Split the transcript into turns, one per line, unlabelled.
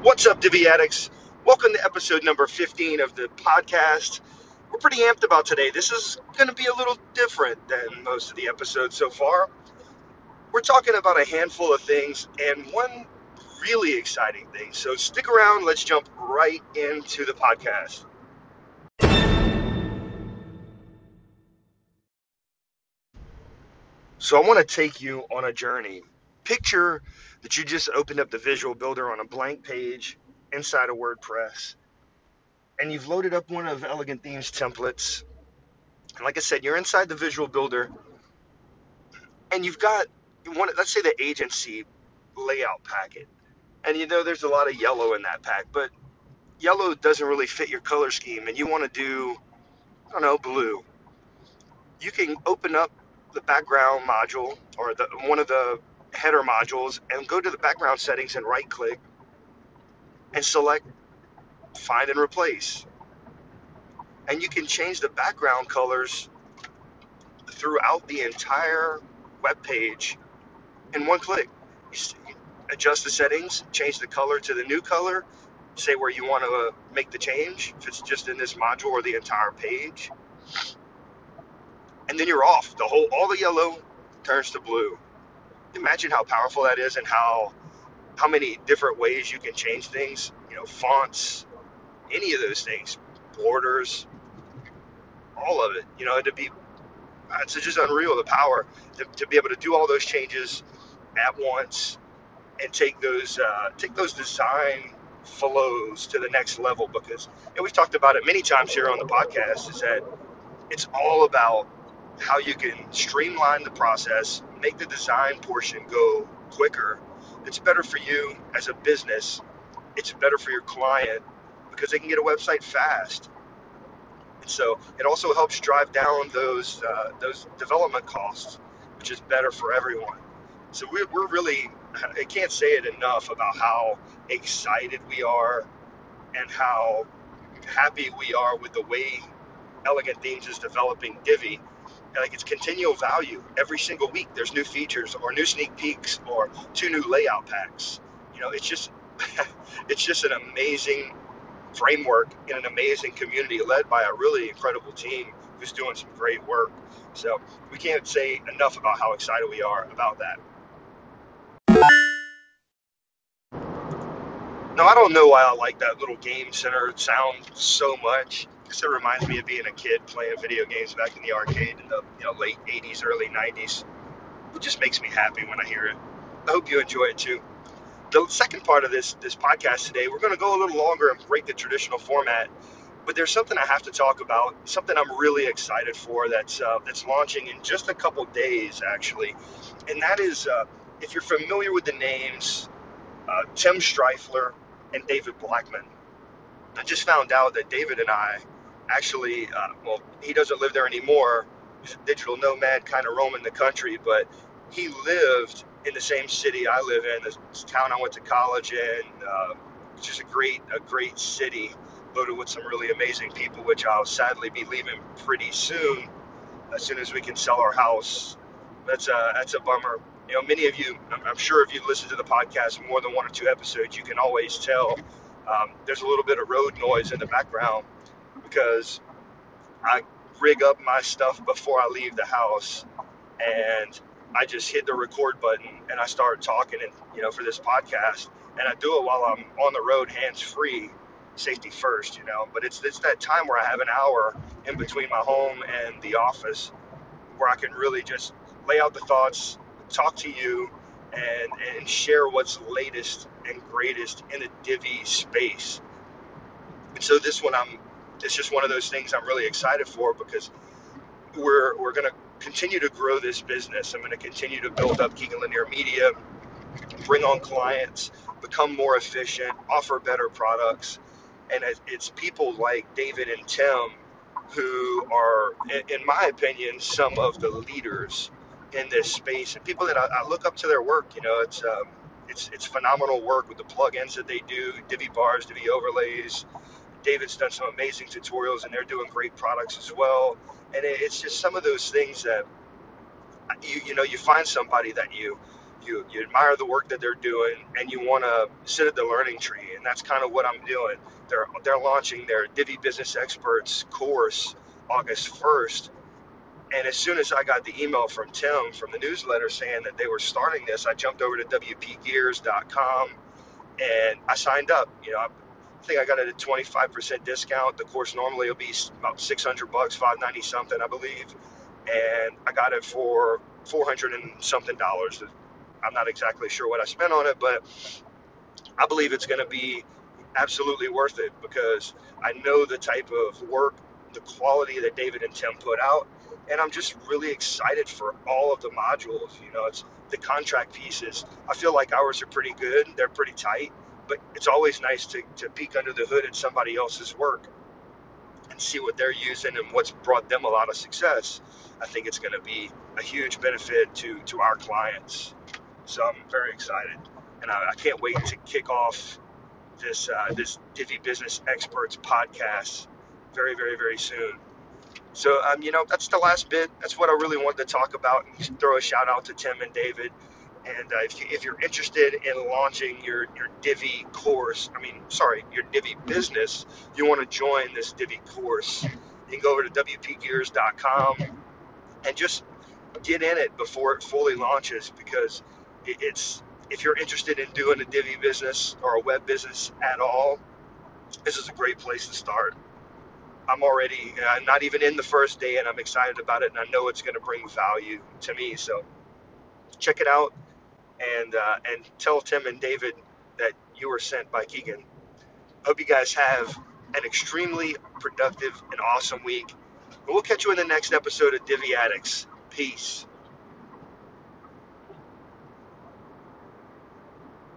What's up, Divi Addicts? Welcome to episode number 15 of the podcast. We're pretty amped about today. This is going to be a little different than most of the episodes so far. We're talking about a handful of things and one really exciting thing. So stick around. Let's jump right into the podcast. So I want to take you on a journey. Picture that you just opened up the Visual Builder on a blank page inside of WordPress, and you've loaded up one of Elegant Themes templates. And like I said, you're inside the Visual Builder, and you've got one. Let's say the agency layout packet, and you know there's a lot of yellow in that pack, but yellow doesn't really fit your color scheme, and you want to do, I don't know, blue. You can open up the background module or the one of the header modules and go to the background settings and right click and select find and replace. And you can change the background colors throughout the entire web page in one click. You adjust the settings, change the color to the new color, say where you want to make the change, if it's just in this module or the entire page. And then you're off. The whole all the yellow turns to blue imagine how powerful that is and how how many different ways you can change things. You know, fonts, any of those things, borders, all of it. You know, to be it's just unreal the power to, to be able to do all those changes at once and take those uh, take those design flows to the next level because and we've talked about it many times here on the podcast is that it's all about how you can streamline the process make the design portion go quicker, it's better for you as a business. It's better for your client because they can get a website fast. And so it also helps drive down those uh, those development costs, which is better for everyone. So we're, we're really, I can't say it enough about how excited we are and how happy we are with the way Elegant Themes is developing Divi like it's continual value. Every single week there's new features or new sneak peeks or two new layout packs. You know it's just it's just an amazing framework in an amazing community led by a really incredible team who's doing some great work. So we can't say enough about how excited we are about that. Now i don't know why i like that little game center sound so much it reminds me of being a kid playing video games back in the arcade in the you know, late 80s, early 90s. It just makes me happy when I hear it. I hope you enjoy it too. The second part of this this podcast today, we're going to go a little longer and break the traditional format. But there's something I have to talk about, something I'm really excited for that's uh, that's launching in just a couple days, actually, and that is uh, if you're familiar with the names uh, Tim Strifler and David Blackmon. I just found out that David and I actually, uh, well, he doesn't live there anymore. He's a digital nomad, kind of roaming the country, but he lived in the same city I live in, the town I went to college in. Uh, just a great, a great city loaded with some really amazing people, which I'll sadly be leaving pretty soon, as soon as we can sell our house. That's a, that's a bummer. You know, many of you, I'm sure if you listen to the podcast more than one or two episodes, you can always tell um, there's a little bit of road noise in the background because I rig up my stuff before I leave the house and I just hit the record button and I start talking and you know for this podcast and I do it while I'm on the road hands free safety first you know. But it's it's that time where I have an hour in between my home and the office where I can really just lay out the thoughts talk to you and and share what's latest and greatest in the Divi space. And so this one I'm it's just one of those things I'm really excited for because we're we're going to continue to grow this business. I'm going to continue to build up Keegan Linear Media, bring on clients, become more efficient, offer better products, and it's people like David and Tim who are, in my opinion, some of the leaders in this space and people that I, I look up to their work. You know, it's um, it's it's phenomenal work with the plugins that they do, Divi bars, Divi overlays, David's done some amazing tutorials and they're doing great products as well. And it's just some of those things that you you know you find somebody that you you, you admire the work that they're doing and you want to sit at the learning tree. And that's kind of what i'm doing. They're they're launching their Divi business experts course august 1st and as soon as i got the email from tim from the newsletter saying that they were starting this i jumped over to wpgears.com and i signed up. You know I, think I got it at 25% discount. The course normally will be about 600 bucks, 590 something, I believe. And I got it for 400 and something dollars. I'm not exactly sure what I spent on it, but I believe it's going to be absolutely worth it because I know the type of work, the quality that David and Tim put out, and I'm just really excited for all of the modules. You know, it's the contract pieces. I feel like ours are pretty good. They're pretty tight, but it's always nice to, to peek under the hood at somebody else's work and see what they're using and what's brought them a lot of success. I think it's going to be a huge benefit to, to our clients. So I'm very excited, and I, I can't wait to kick off this uh, this Divi Business Experts podcast very, very, very soon. So, um, you know, that's the last bit. That's what I really wanted to talk about and throw a shout out to Tim and David. And uh, if, you, if you're interested in launching your, your Divi course, I mean, sorry, your Divi business, you want to join this Divi course, you can go over to WPGears.com and just get in it before it fully launches because it's if you're interested in doing a Divi business or a web business at all, this is a great place to start. I'm already uh, not even in the first day, and I'm excited about it, and I know it's going to bring value to me. So check it out, and uh, and tell Tim and David that you were sent by Keegan. Hope you guys have an extremely productive and awesome week. And we'll catch you in the next episode of Divi Addicts. Peace.